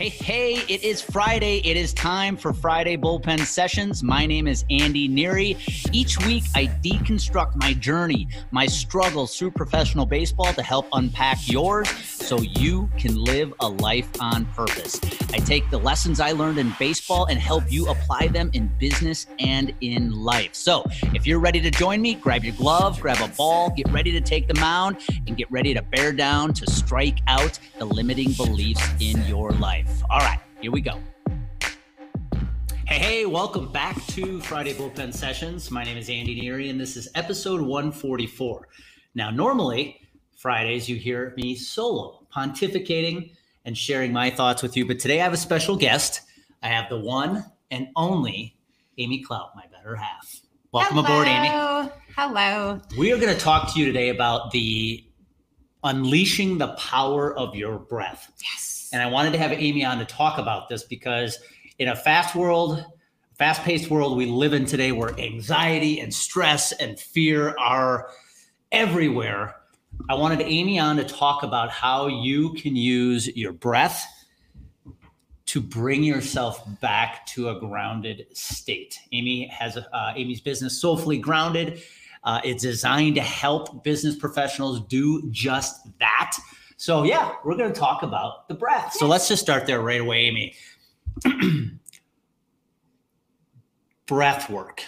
Hey, hey, it is Friday. It is time for Friday Bullpen Sessions. My name is Andy Neary. Each week, I deconstruct my journey, my struggles through professional baseball to help unpack yours so you can live a life on purpose. I take the lessons I learned in baseball and help you apply them in business and in life. So if you're ready to join me, grab your glove, grab a ball, get ready to take the mound, and get ready to bear down to strike out the limiting beliefs in your life. All right, here we go. Hey, hey, welcome back to Friday Bullpen Sessions. My name is Andy Neary, and this is episode 144. Now, normally, Fridays, you hear me solo, pontificating and sharing my thoughts with you. But today, I have a special guest. I have the one and only Amy Clout, my better half. Welcome Hello. aboard, Amy. Hello. We are going to talk to you today about the unleashing the power of your breath. Yes. And I wanted to have Amy on to talk about this because in a fast world, fast paced world we live in today where anxiety and stress and fear are everywhere, I wanted Amy on to talk about how you can use your breath to bring yourself back to a grounded state. Amy has uh, Amy's business Soulfully Grounded. Uh, it's designed to help business professionals do just that. So, yeah, we're going to talk about the breath. So, let's just start there right away, Amy. breath work.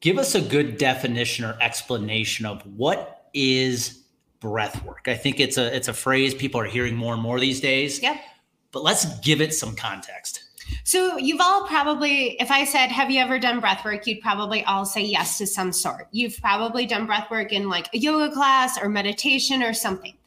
Give us a good definition or explanation of what is breath work. I think it's a it's a phrase people are hearing more and more these days. Yep. But let's give it some context. So you've all probably, if I said, have you ever done breath work? You'd probably all say yes to some sort. You've probably done breath work in like a yoga class or meditation or something.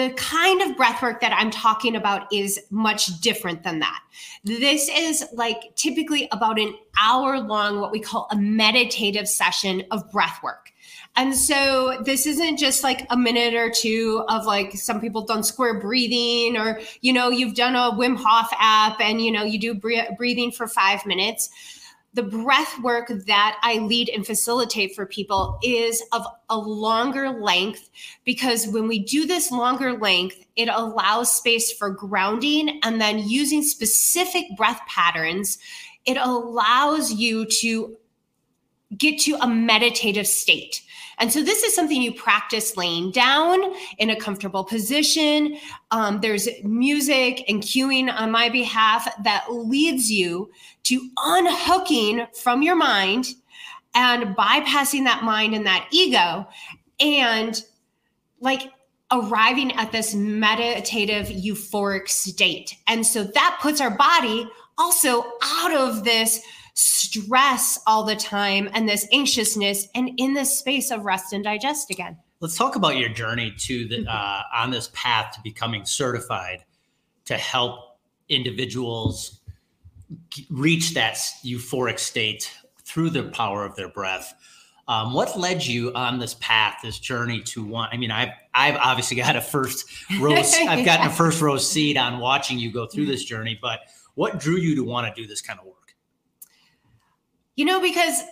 The kind of breath work that I'm talking about is much different than that. This is like typically about an hour long, what we call a meditative session of breath work. And so this isn't just like a minute or two of like some people done square breathing or, you know, you've done a Wim Hof app and, you know, you do breathing for five minutes. The breath work that I lead and facilitate for people is of a longer length because when we do this longer length, it allows space for grounding and then using specific breath patterns. It allows you to get to a meditative state. And so this is something you practice laying down in a comfortable position. Um, there's music and cueing on my behalf that leads you to unhooking from your mind and bypassing that mind and that ego and like arriving at this meditative euphoric state. And so that puts our body also out of this stress all the time and this anxiousness and in this space of rest and digest again. Let's talk about your journey to the Mm-hmm. uh, on this path to becoming certified to help individuals reach that euphoric state through the power of their breath. Um, what led you on this path, this journey to want? I mean, I've I've obviously got a first row. I've gotten a first row seat on watching you go through this journey. But what drew you to want to do this kind of work? You know, because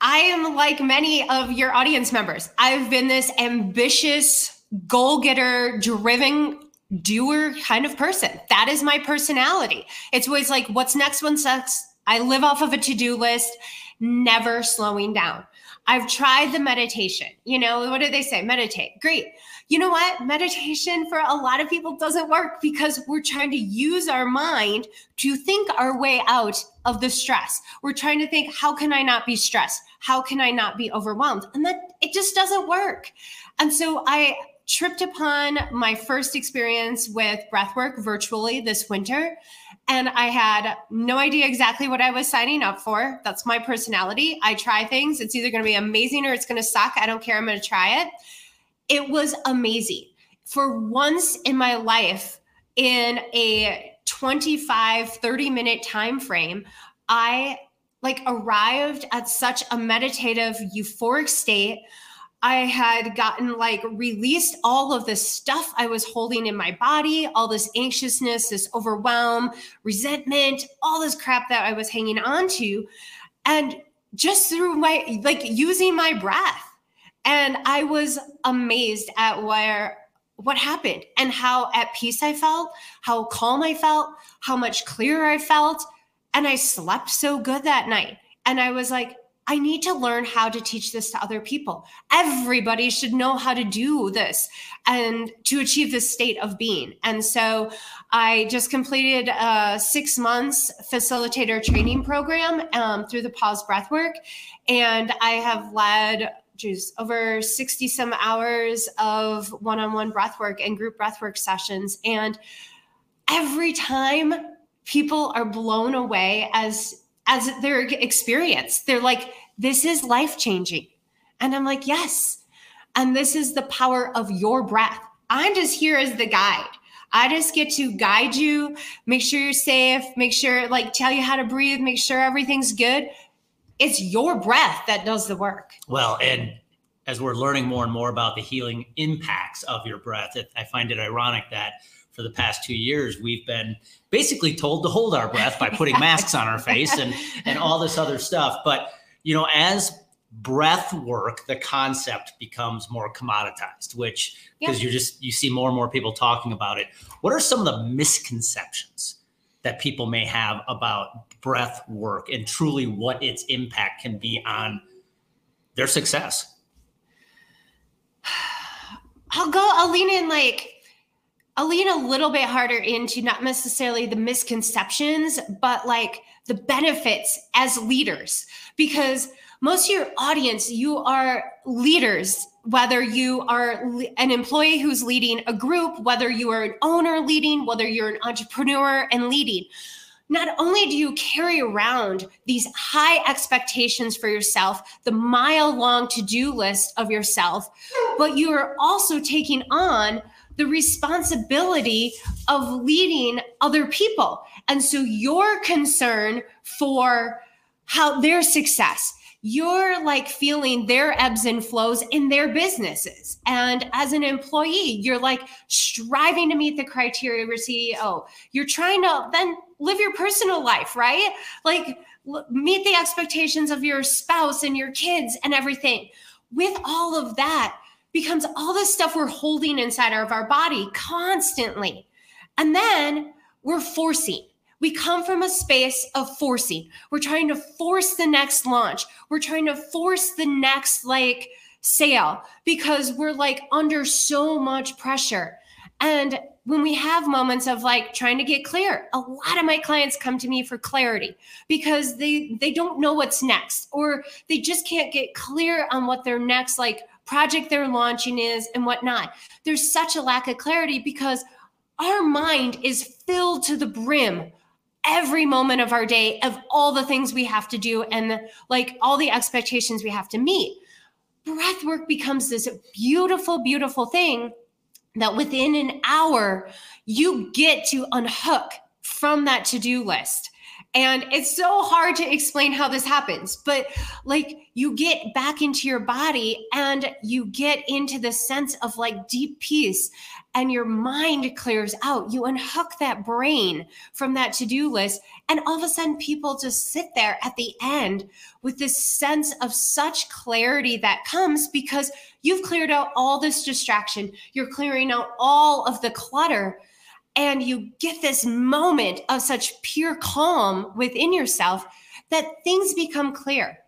I am like many of your audience members. I've been this ambitious, goal getter, driven doer kind of person. That is my personality. It's always like, what's next? What's next? I live off of a to do list, never slowing down. I've tried the meditation. You know, what do they say? Meditate. Great. You know what? Meditation for a lot of people doesn't work because we're trying to use our mind to think our way out of the stress. We're trying to think, how can I not be stressed? How can I not be overwhelmed? And that it just doesn't work. And so I tripped upon my first experience with breathwork virtually this winter. And I had no idea exactly what I was signing up for. That's my personality. I try things. It's either going to be amazing or it's going to suck. I don't care. I'm going to try it. It was amazing. For once in my life, in a 25, 30 minute time frame, I like arrived at such a meditative, euphoric state. I had gotten like released all of the stuff I was holding in my body, all this anxiousness, this overwhelm, resentment, all this crap that I was hanging on to. And just through my, like using my breath. And I was amazed at where what happened and how at peace I felt, how calm I felt, how much clearer I felt. And I slept so good that night. And I was like, I need to learn how to teach this to other people. Everybody should know how to do this and to achieve this state of being. And so I just completed a six months facilitator training program um, through the pause breathwork. And I have led geez, over 60 some hours of one on one breathwork and group breathwork sessions. And every time people are blown away as as their experience. They're like, this is life changing. And I'm like, yes. And this is the power of your breath. I'm just here as the guide. I just get to guide you, make sure you're safe, make sure, like, tell you how to breathe, make sure everything's good. It's your breath that does the work. Well, and as we're learning more and more about the healing impacts of your breath, I find it ironic that for the past two years, we've been basically told to hold our breath by putting masks on our face and and all this other stuff. But you know, as breath work, the concept becomes more commoditized, which because yeah. you're just you see more and more people talking about it. What are some of the misconceptions that people may have about breath work and truly what its impact can be on their success? I'll go, I'll lean in like I'll lean a little bit harder into not necessarily the misconceptions, but like the benefits as leaders. Because most of your audience, you are leaders, whether you are an employee who's leading a group, whether you are an owner leading, whether you're an entrepreneur and leading. Not only do you carry around these high expectations for yourself, the mile long to do list of yourself, but you are also taking on the responsibility of leading other people. And so your concern for how their success, you're like feeling their ebbs and flows in their businesses. And as an employee, you're like striving to meet the criteria of your CEO. You're trying to then live your personal life, right? Like meet the expectations of your spouse and your kids and everything. With all of that, becomes all this stuff we're holding inside of our body constantly. And then we're forcing. We come from a space of forcing. We're trying to force the next launch. We're trying to force the next like sale because we're like under so much pressure. And when we have moments of like trying to get clear, a lot of my clients come to me for clarity because they they don't know what's next or they just can't get clear on what their next like project they're launching is and whatnot. There's such a lack of clarity because our mind is filled to the brim every moment of our day of all the things we have to do and like all the expectations we have to meet. Breath work becomes this beautiful, beautiful thing that within an hour, you get to unhook from that to do list. And it's so hard to explain how this happens, but like you get back into your body and you get into the sense of like deep peace and your mind clears out. You unhook that brain from that to do list. And all of a sudden, people just sit there at the end with this sense of such clarity that comes because you've cleared out all this distraction. You're clearing out all of the clutter and you get this moment of such pure calm within yourself that things become clear.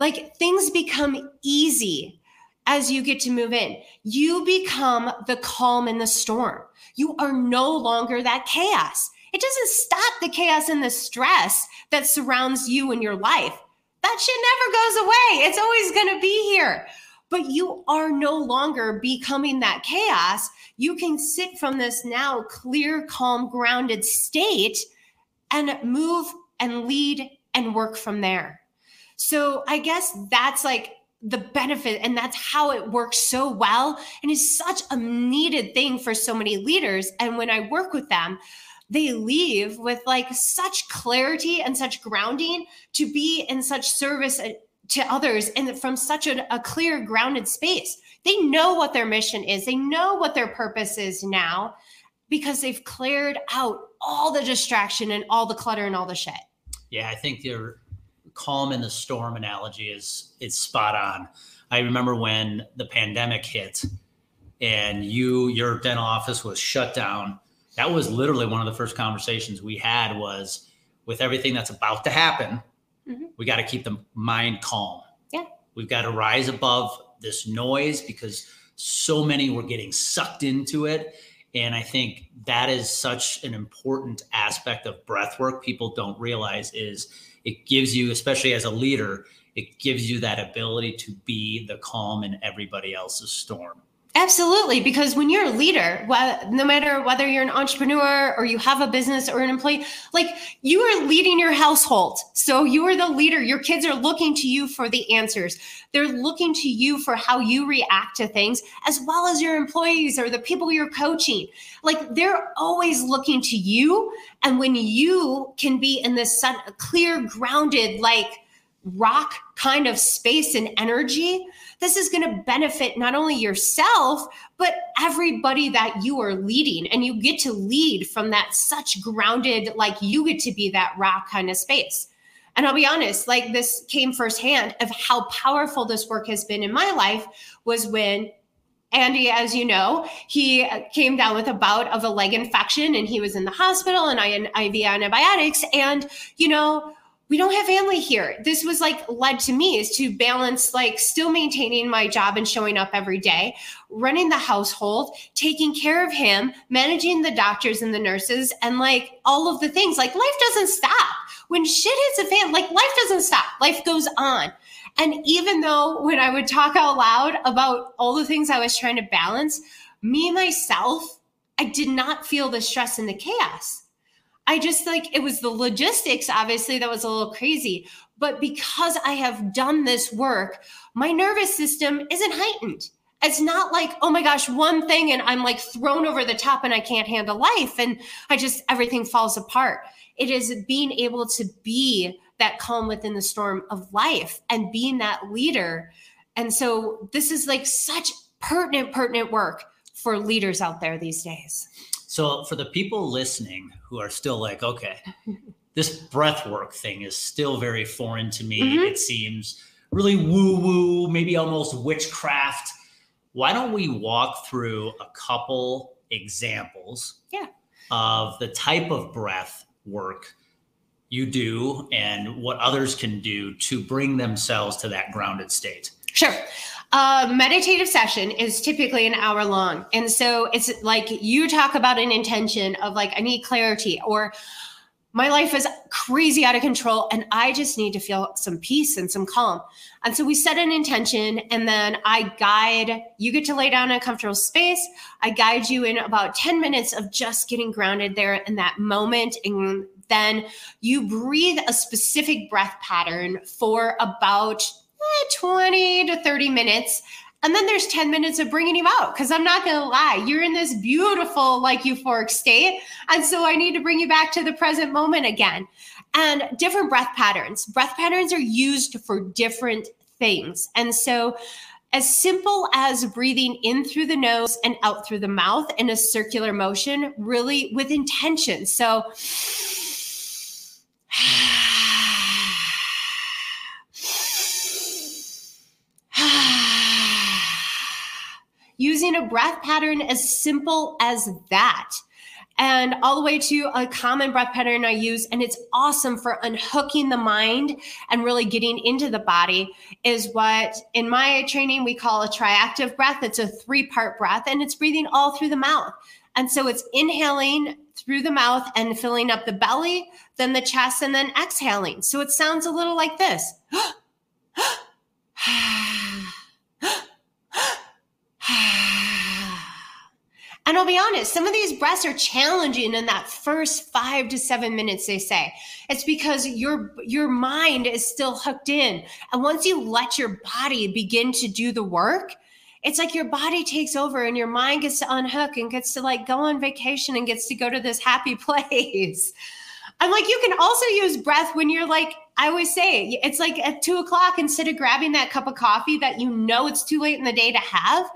Like things become easy as you get to move in. You become the calm in the storm. You are no longer that chaos. It doesn't stop the chaos and the stress that surrounds you in your life. That shit never goes away. It's always going to be here but you are no longer becoming that chaos. You can sit from this now clear, calm, grounded state and move and lead and work from there. So I guess that's like the benefit and that's how it works so well and is such a needed thing for so many leaders and when I work with them they leave with like such clarity and such grounding to be in such service to others and from such a, a clear grounded space. They know what their mission is. They know what their purpose is now because they've cleared out all the distraction and all the clutter and all the shit. Yeah i think your calm in the storm analogy is is spot on. I remember when the pandemic hit and you your dental office was shut down. That was literally one of the first conversations we had was with everything that's about to happen mm-hmm. we got to keep the mind calm. Yeah. We've got to rise above this noise because so many were getting sucked into it. And i think that is such an important aspect of breath work people don't realize is it gives you especially as a leader it gives you that ability to be the calm in everybody else's storm Absolutely, because when you're a leader, no matter whether you're an entrepreneur or you have a business or an employee, like you are leading your household. So you are the leader. Your kids are looking to you for the answers. They're looking to you for how you react to things, as well as your employees or the people you're coaching. Like they're always looking to you. And when you can be in this clear, grounded, like rock kind of space and energy, this is going to benefit not only yourself, but everybody that you are leading. And you get to lead from that such grounded, like you get to be that rock kind of space. And I'll be honest, like this came firsthand of how powerful this work has been in my life was when Andy, as you know, he uh, came down with a bout of a leg infection and he was in the hospital and I had IV antibiotics. And, you know, we don't have family here. This was like led to me is to balance like still maintaining my job and showing up every day, running the household, taking care of him, managing the doctors and the nurses, and like all of the things. Like life doesn't stop. When shit hits a fan, like life doesn't stop. Life goes on. And even though when I would talk out loud about all the things I was trying to balance, me myself, I did not feel the stress and the chaos I just like it was the logistics, obviously, that was a little crazy. But because I have done this work, my nervous system isn't heightened. It's not like, oh my gosh, one thing and I'm like thrown over the top and I can't handle life and I just, everything falls apart. It is being able to be that calm within the storm of life and being that leader. And so this is like such pertinent, pertinent work for leaders out there these days. So for the people listening who are still like, okay, this breath work thing is still very foreign to me. Mm-hmm. It seems really woo woo, maybe almost witchcraft. Why don't we walk through a couple examples yeah. of the type of breath work you do and what others can do to bring themselves to that grounded state? Sure. A meditative session is typically an hour long. And so it's like you talk about an intention of like, I need clarity or my life is crazy out of control and I just need to feel some peace and some calm. And so we set an intention and then I guide, you get to lay down in a comfortable space. I guide you in about 10 minutes of just getting grounded there in that moment. And then you breathe a specific breath pattern for about Eh, 20 to 30 minutes. And then there's 10 minutes of bringing you out because I'm not going to lie, you're in this beautiful, like euphoric state. And so I need to bring you back to the present moment again. And different breath patterns. Breath patterns are used for different things. And so, as simple as breathing in through the nose and out through the mouth in a circular motion, really with intention. So, using a breath pattern as simple as that. And all the way to a common breath pattern I use, and it's awesome for unhooking the mind and really getting into the body, is what in my training we call a triactive breath. It's a three part breath, and it's breathing all through the mouth. And so it's inhaling through the mouth and filling up the belly, then the chest, and then exhaling. So it sounds a little like this. And I'll be honest, some of these breaths are challenging in that first five to seven minutes, they say. It's because your your mind is still hooked in. And once you let your body begin to do the work, it's like your body takes over and your mind gets to unhook and gets to like go on vacation and gets to go to this happy place. I'm like, you can also use breath when you're like, I always say it's like at two o'clock, instead of grabbing that cup of coffee that you know it's too late in the day to have,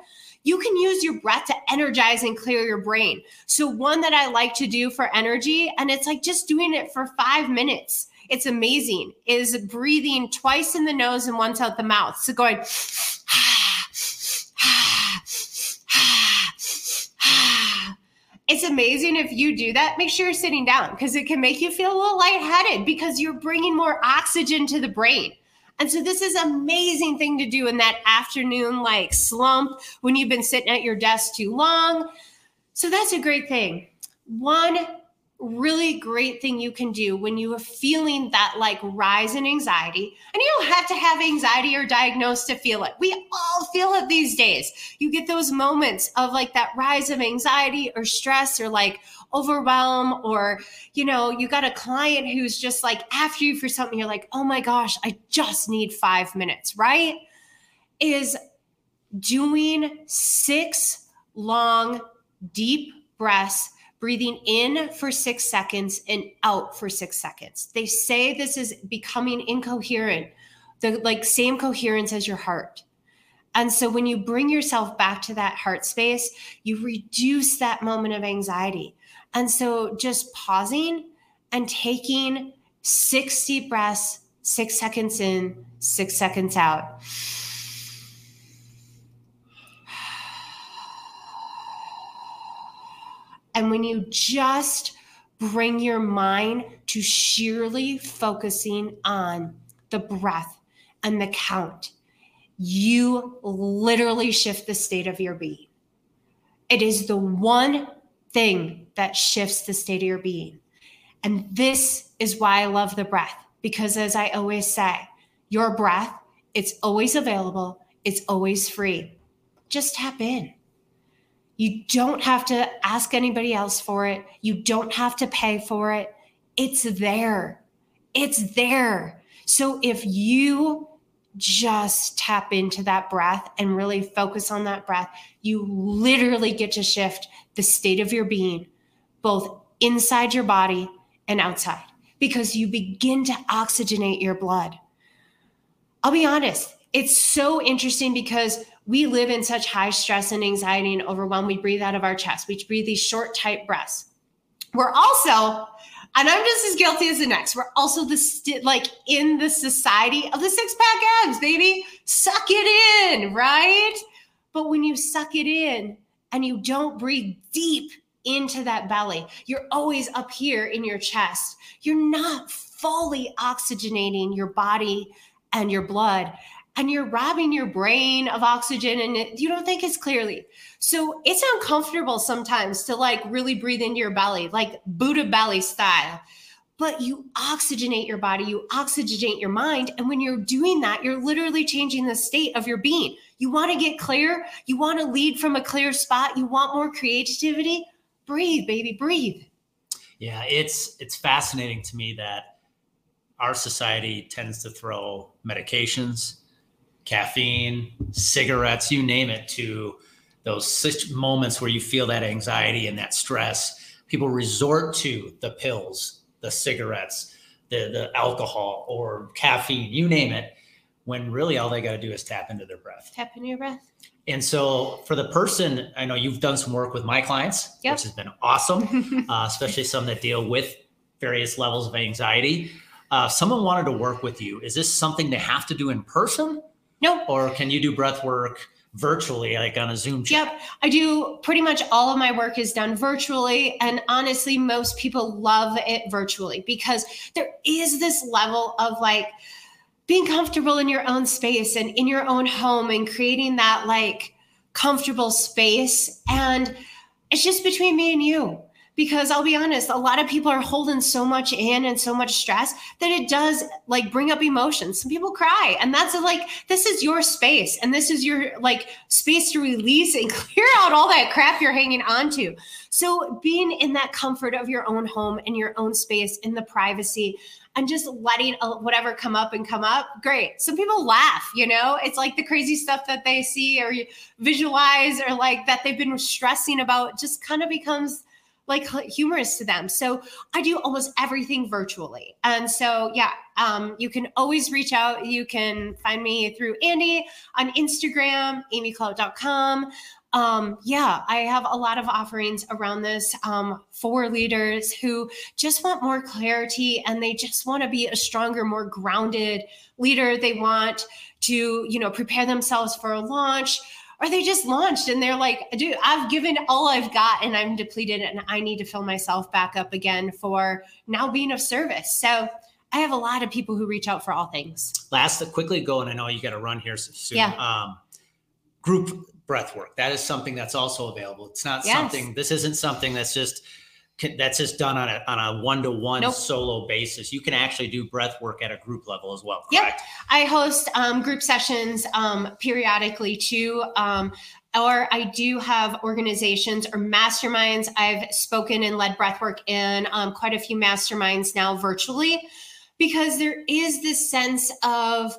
you can use your breath to energize and clear your brain. So, one that I like to do for energy, and it's like just doing it for five minutes. It's amazing, is breathing twice in the nose and once out the mouth. So, going, it's amazing if you do that. Make sure you're sitting down because it can make you feel a little lightheaded because you're bringing more oxygen to the brain. And so this is amazing thing to do in that afternoon like slump when you've been sitting at your desk too long. So that's a great thing. One really great thing you can do when you are feeling that like rise in anxiety. And you don't have to have anxiety or diagnosed to feel it. We all feel it these days. You get those moments of like that rise of anxiety or stress or like overwhelm or you know, you got a client who's just like after you for something you're like, "Oh my gosh, I just need 5 minutes," right? Is doing 6 long deep breaths breathing in for six seconds and out for six seconds. They say this is becoming incoherent, the like same coherence as your heart. And so when you bring yourself back to that heart space, you reduce that moment of anxiety. And so just pausing and taking six deep breaths, six seconds in, six seconds out. And when you just bring your mind to sheerly focusing on the breath and the count, you literally shift the state of your being. It is the one thing that shifts the state of your being. And this is why I love the breath, because as I always say, your breath, it's always available, it's always free. Just tap in. You don't have to ask anybody else for it. You don't have to pay for it. It's there. It's there. So if you just tap into that breath and really focus on that breath, you literally get to shift the state of your being, both inside your body and outside, because you begin to oxygenate your blood. I'll be honest, it's so interesting because we live in such high stress and anxiety and overwhelm. We breathe out of our chest. We breathe these short, tight breaths. We're also, and I'm just as guilty as the next. We're also the st- like in the society of the six pack abs, baby. Suck it in, right? But when you suck it in and you don't breathe deep into that belly, you're always up here in your chest. You're not fully oxygenating your body and your blood and you're robbing your brain of oxygen and it, you don't think as clearly. So it's uncomfortable sometimes to like really breathe into your belly, like Buddha belly style. But you oxygenate your body, you oxygenate your mind. And when you're doing that, you're literally changing the state of your being. You want to get clear, you want to lead from a clear spot, you want more creativity. Breathe, baby, breathe. Yeah, it's it's fascinating to me that our society tends to throw medications, caffeine, cigarettes, you name it, to those moments where you feel that anxiety and that stress. People resort to the pills, the cigarettes, the, the alcohol, or caffeine, you name it, when really all they got to do is tap into their breath. Tap into your breath. And so, for the person, I know you've done some work with my clients, yep. which has been awesome, uh, especially some that deal with various levels of anxiety. Uh, someone wanted to work with you. Is this something they have to do in person? Nope. Or can you do breath work virtually, like on a Zoom chat? Yep. I do pretty much all of my work is done virtually. And honestly, most people love it virtually because there is this level of like being comfortable in your own space and in your own home and creating that like comfortable space. And it's just between me and you because I'll be honest, a lot of people are holding so much in and so much stress that it does like bring up emotions. Some people cry, and that's like this is your space, and this is your like space to release and clear out all that crap you're hanging on to. So being in that comfort of your own home and your own space in the privacy and just letting uh, whatever come up and come up great some people laugh you know it's like the crazy stuff that they see or visualize or like that they've been stressing about just kind of becomes like humorous to them. So I do almost everything virtually. And so, yeah, um, you can always reach out. You can find me through Andy on Instagram, amycloud.com. Um, yeah, I have a lot of offerings around this um, for leaders who just want more clarity and they just want to be a stronger, more grounded leader. They want to, you know, prepare themselves for a launch or they just launched and they're like, dude, I've given all I've got and I'm depleted and I need to fill myself back up again for now being of service. So I have a lot of people who reach out for all things. Last, quickly go, and I know you got to run here soon. Yeah. Um, group breath work. That is something that's also available. It's not yes. something, this isn't something that's just, that's just done on a on a one to one solo basis. You can actually do breath work at a group level as well. Correct? Yep, I host um, group sessions um, periodically too. Um, or I do have organizations or masterminds. I've spoken and led breathwork in um, quite a few masterminds now virtually because there is this sense of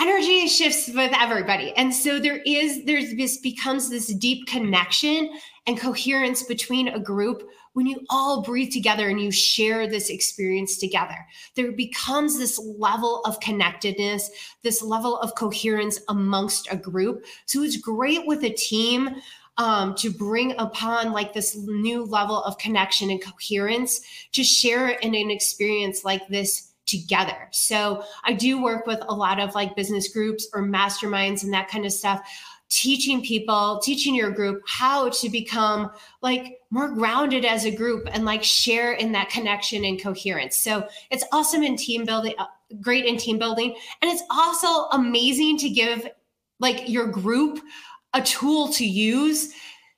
energy shifts with everybody and so there is there's this becomes this deep connection and coherence between a group when you all breathe together and you share this experience together there becomes this level of connectedness this level of coherence amongst a group so it's great with a team um, to bring upon like this new level of connection and coherence to share in an experience like this together. So I do work with a lot of like business groups or masterminds and that kind of stuff teaching people teaching your group how to become like more grounded as a group and like share in that connection and coherence so it's awesome in team building uh, great in team building and it's also amazing to give like your group a tool to use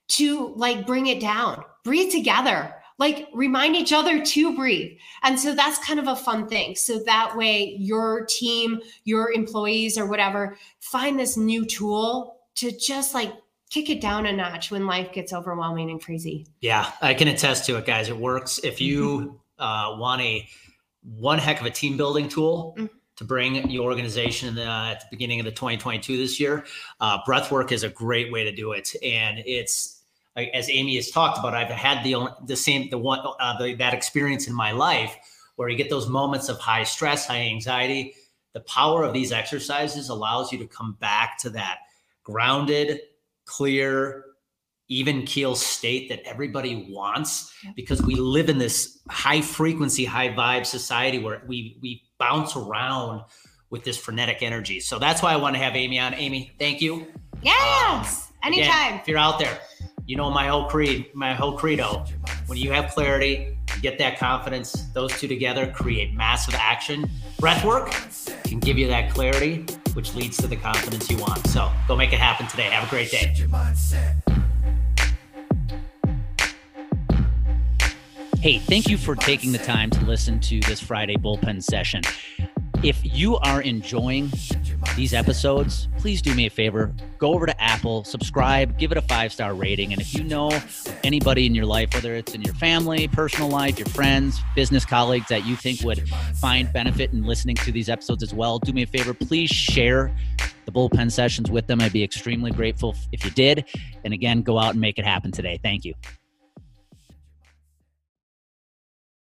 to like bring it down breathe together like remind each other to breathe. And so that's kind of a fun thing. So that way your team, your employees or whatever find this new tool to just like kick it down a notch when life gets overwhelming and crazy. Yeah, I can attest to it, guys. It works. If you uh, want a one heck of a team building tool, mm-hmm to bring your organization uh, at the beginning of the 2022 this year. Uh, breathwork is a great way to do it, and it's as Amy has talked about, I've had the the same the one uh, the, that experience in my life where you get those moments of high stress, high anxiety. The power of these exercises allows you to come back to that grounded, clear, even keel state that everybody wants because we live in this high frequency, high vibe society where we we bounce around with this frenetic energy. So that's why I want to have Amy on. Amy, thank you. Yes, um, anytime. Again, if you're out there, you know my whole creed, my whole credo. When you have clarity, you get that confidence, those two together create massive action. Breath work can give you that clarity, which leads to the confidence you want. So go make it happen today. Have a great day. Hey, thank you for taking the time to listen to this Friday bullpen session. If you are enjoying these episodes, please do me a favor. Go over to Apple, subscribe, give it a five star rating. And if you know anybody in your life, whether it's in your family, personal life, your friends, business colleagues that you think would find benefit in listening to these episodes as well, do me a favor. Please share the bullpen sessions with them. I'd be extremely grateful if you did. And again, go out and make it happen today. Thank you.